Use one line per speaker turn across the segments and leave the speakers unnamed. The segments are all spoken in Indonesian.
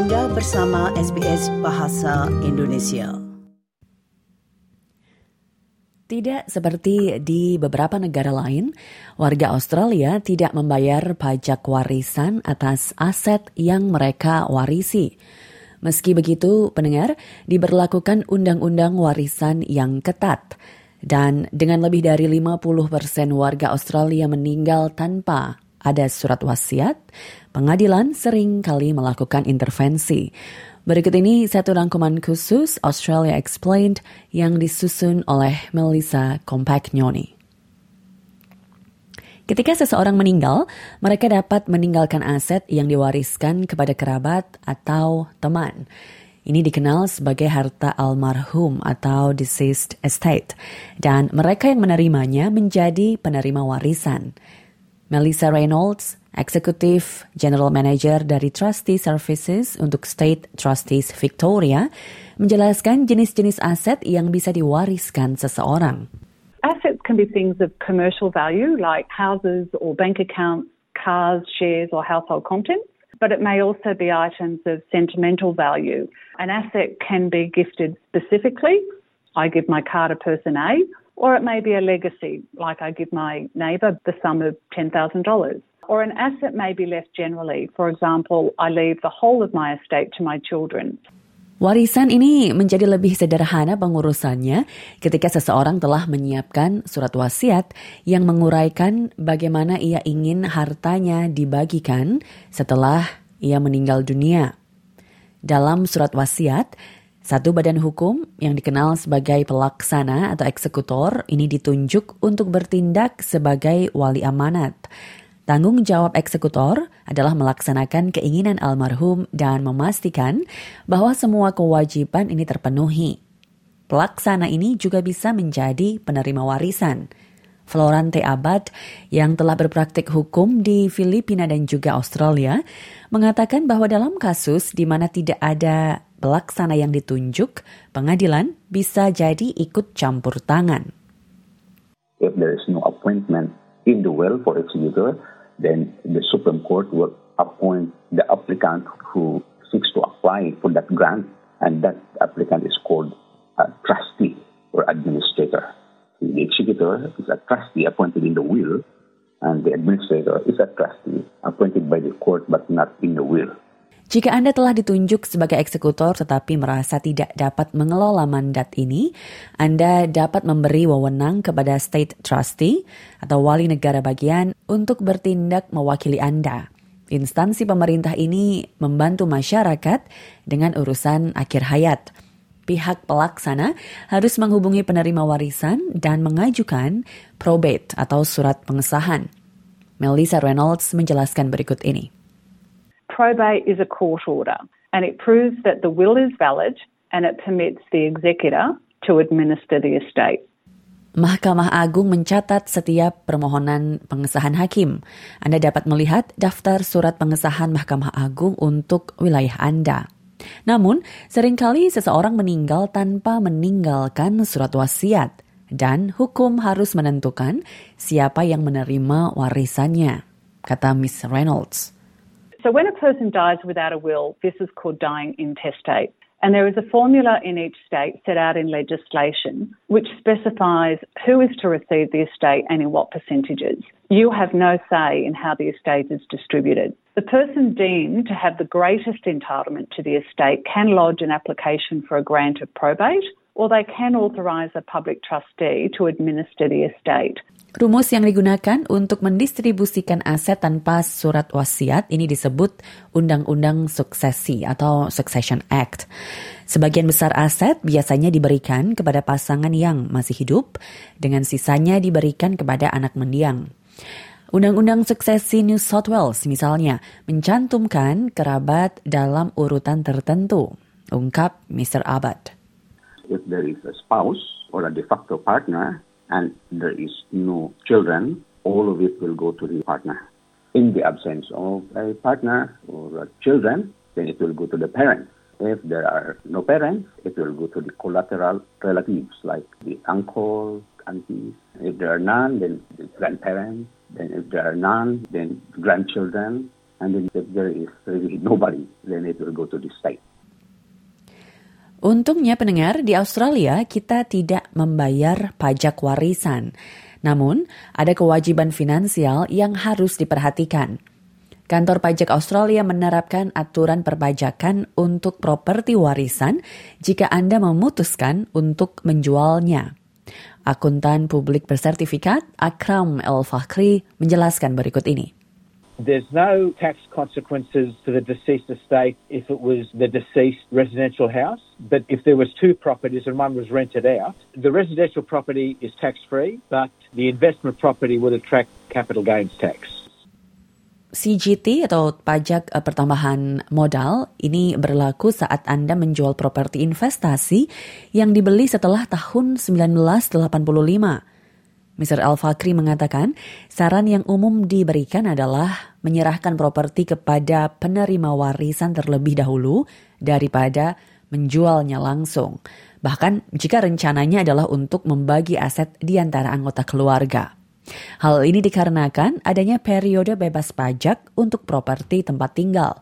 Anda bersama SBS Bahasa Indonesia. Tidak seperti di beberapa negara lain, warga Australia tidak membayar pajak warisan atas aset yang mereka warisi. Meski begitu, pendengar, diberlakukan undang-undang warisan yang ketat. Dan dengan lebih dari 50 persen warga Australia meninggal tanpa ada surat wasiat, pengadilan sering kali melakukan intervensi. Berikut ini satu rangkuman khusus Australia Explained yang disusun oleh Melissa Compagnoni. Ketika seseorang meninggal, mereka dapat meninggalkan aset yang diwariskan kepada kerabat atau teman. Ini dikenal sebagai harta almarhum atau deceased estate, dan mereka yang menerimanya menjadi penerima warisan. Melissa Reynolds, Eksekutif General Manager dari Trustee Services untuk State Trustees Victoria, menjelaskan jenis-jenis aset yang bisa diwariskan seseorang.
Assets can be things of commercial value like houses or bank accounts, cars, shares or household contents, but it may also be items of sentimental value. An asset can be gifted specifically. I give my car to person A, or it may be a legacy, like I give my neighbour the sum of $10,000. Or an asset may be left generally. For example, I leave the whole of my estate to my children.
Warisan ini menjadi lebih sederhana pengurusannya ketika seseorang telah menyiapkan surat wasiat yang menguraikan bagaimana ia ingin hartanya dibagikan setelah ia meninggal dunia. Dalam surat wasiat, satu badan hukum yang dikenal sebagai pelaksana atau eksekutor ini ditunjuk untuk bertindak sebagai wali amanat. Tanggung jawab eksekutor adalah melaksanakan keinginan almarhum dan memastikan bahwa semua kewajiban ini terpenuhi. Pelaksana ini juga bisa menjadi penerima warisan. Florante Abad yang telah berpraktik hukum di Filipina dan juga Australia mengatakan bahwa dalam kasus di mana tidak ada pelaksana yang ditunjuk, pengadilan bisa jadi ikut campur tangan.
If there is no appointment in the will for executor, then the Supreme Court will appoint the applicant who seeks to apply for that grant, and that applicant is called a trustee or administrator. The executor is a trustee appointed in the will, and the administrator is a trustee appointed by the court but not in the will.
Jika Anda telah ditunjuk sebagai eksekutor tetapi merasa tidak dapat mengelola mandat ini, Anda dapat memberi wewenang kepada state trustee atau wali negara bagian untuk bertindak mewakili Anda. Instansi pemerintah ini membantu masyarakat dengan urusan akhir hayat. Pihak pelaksana harus menghubungi penerima warisan dan mengajukan probate atau surat pengesahan. Melissa Reynolds menjelaskan berikut ini.
probate is a court order and it proves that the will is valid and it permits the executor to administer the estate.
Mahkamah Agung mencatat setiap permohonan pengesahan hakim. Anda dapat melihat daftar surat pengesahan Mahkamah Agung untuk wilayah Anda. Namun, sering kali seseorang meninggal tanpa meninggalkan surat wasiat, dan hukum harus menentukan siapa yang menerima warisannya, kata Miss Reynolds.
So when a person dies without a will, this is called dying intestate. And there is a formula in each state set out in legislation which specifies who is to receive the estate and in what percentages. You have no say in how the estate is distributed. The person deemed to have the greatest entitlement to the estate can lodge an application for a grant of probate or they can authorise a public trustee to administer the estate.
Rumus yang digunakan untuk mendistribusikan aset tanpa surat wasiat ini disebut Undang-Undang Suksesi atau Succession Act. Sebagian besar aset biasanya diberikan kepada pasangan yang masih hidup, dengan sisanya diberikan kepada anak mendiang. Undang-Undang Suksesi New South Wales misalnya mencantumkan kerabat dalam urutan tertentu, ungkap Mr. Abad.
If there is a spouse or a de facto partner, and there is no children, all of it will go to the partner. In the absence of a partner or children, then it will go to the parents. If there are no parents, it will go to the collateral relatives like the uncle, aunties. If there are none, then the grandparents. Then if there are none, then grandchildren. And then if there is really nobody, then it will go to the state.
Untungnya pendengar, di Australia kita tidak membayar pajak warisan. Namun, ada kewajiban finansial yang harus diperhatikan. Kantor pajak Australia menerapkan aturan perpajakan untuk properti warisan jika Anda memutuskan untuk menjualnya. Akuntan publik bersertifikat Akram El Fakhri menjelaskan berikut ini.
There's no tax consequences to the deceased estate if it was the deceased residential house. But if there was two properties and one was rented out, the residential property is tax free, but the investment property would attract capital gains tax.
CGT atau pajak eh, pertambahan modal ini berlaku saat Anda menjual properti investasi yang dibeli setelah tahun 1985. Mr. Al-Fakri mengatakan, saran yang umum diberikan adalah menyerahkan properti kepada penerima warisan terlebih dahulu daripada menjualnya langsung. Bahkan jika rencananya adalah untuk membagi aset di antara anggota keluarga. Hal ini dikarenakan adanya periode bebas pajak untuk properti tempat tinggal.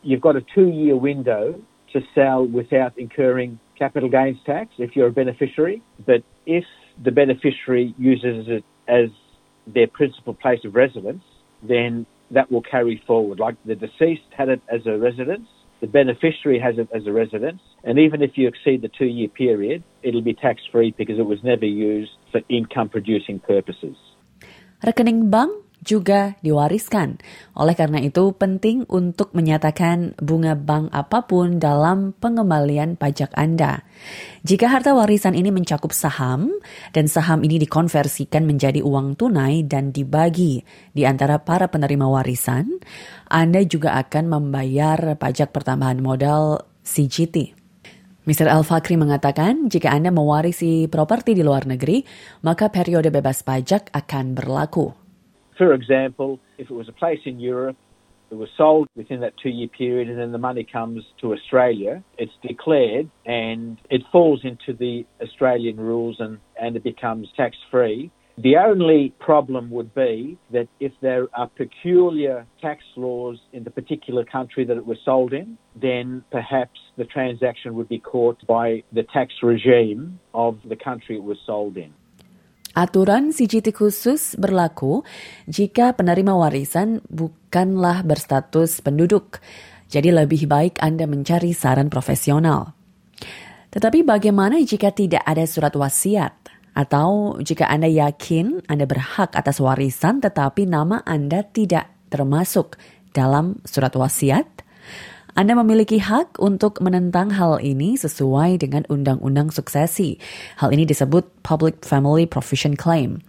You've got a two-year window to sell without incurring capital gains tax if you're a beneficiary. But if the beneficiary uses it as their principal place of residence, then that will carry forward. Like the deceased had it as a residence, the beneficiary has it as a residence, and even if you exceed the two year period, it'll be tax free because it was never used for income producing purposes.
Rekening bank juga diwariskan. Oleh karena itu, penting untuk menyatakan bunga bank apa pun dalam pengembalian pajak Anda. Jika harta warisan ini mencakup saham, dan saham ini dikonversikan menjadi uang tunai dan dibagi di antara para penerima warisan, Anda juga akan membayar pajak pertambahan modal CGT. Mr. Al-Fakri mengatakan, jika Anda mewarisi properti di luar negeri, maka periode bebas pajak akan berlaku.
For example, if it was a place in Europe, it was sold within that two year period, and then the money comes to Australia, it's declared and it falls into the Australian rules and, and it becomes tax free. The only problem would be that if there are peculiar tax laws in the particular country that it was sold in, then perhaps the transaction would be caught by the tax regime of the country it was sold in.
Aturan CGT khusus berlaku jika penerima warisan bukanlah berstatus penduduk. Jadi lebih baik Anda mencari saran profesional. Tetapi bagaimana jika tidak ada surat wasiat? Atau jika Anda yakin Anda berhak atas warisan tetapi nama Anda tidak termasuk dalam surat wasiat? Anda memiliki hak untuk menentang hal ini sesuai dengan Undang-Undang Suksesi. Hal ini disebut Public Family Provision Claim.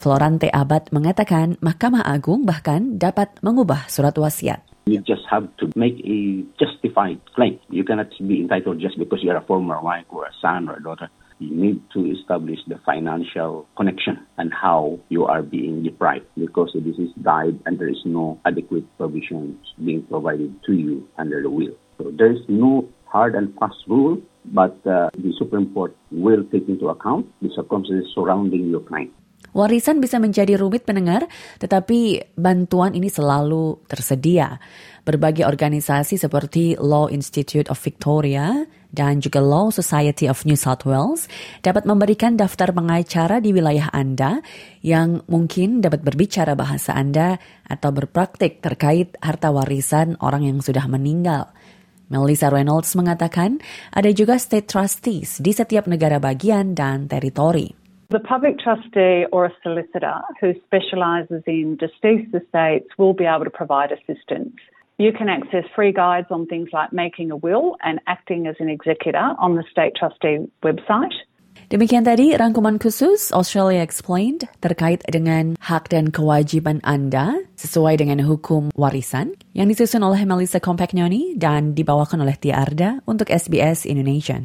Florante Abad mengatakan Mahkamah Agung bahkan dapat mengubah surat wasiat.
You just have to make a justified claim. You cannot be entitled just because you're a former wife or a son or a daughter. You need to establish the financial connection and how you are being deprived because this is died and there is no adequate provisions being provided to you under the will. So there is no hard and fast rule, but uh, the Supreme Court will take into account the circumstances surrounding your claim.
Warisan bisa menjadi rumit pendengar, tetapi bantuan ini selalu tersedia. Berbagai organisasi seperti Law Institute of Victoria dan juga Law Society of New South Wales dapat memberikan daftar pengacara di wilayah Anda yang mungkin dapat berbicara bahasa Anda atau berpraktik terkait harta warisan orang yang sudah meninggal. Melissa Reynolds mengatakan ada juga state trustees di setiap negara bagian dan teritori.
The public trustee or a solicitor who specialises in deceased estates will be able to provide assistance. You can access free guides on things like making a will and acting as an executor on the State Trustee website.
Demikian tadi rangkuman khusus Australia Explained terkait dengan hak dan kewajiban Anda sesuai dengan hukum warisan yang disusun oleh Melissa Compagnoni dan dibawakan oleh Tia Arda untuk SBS Indonesia.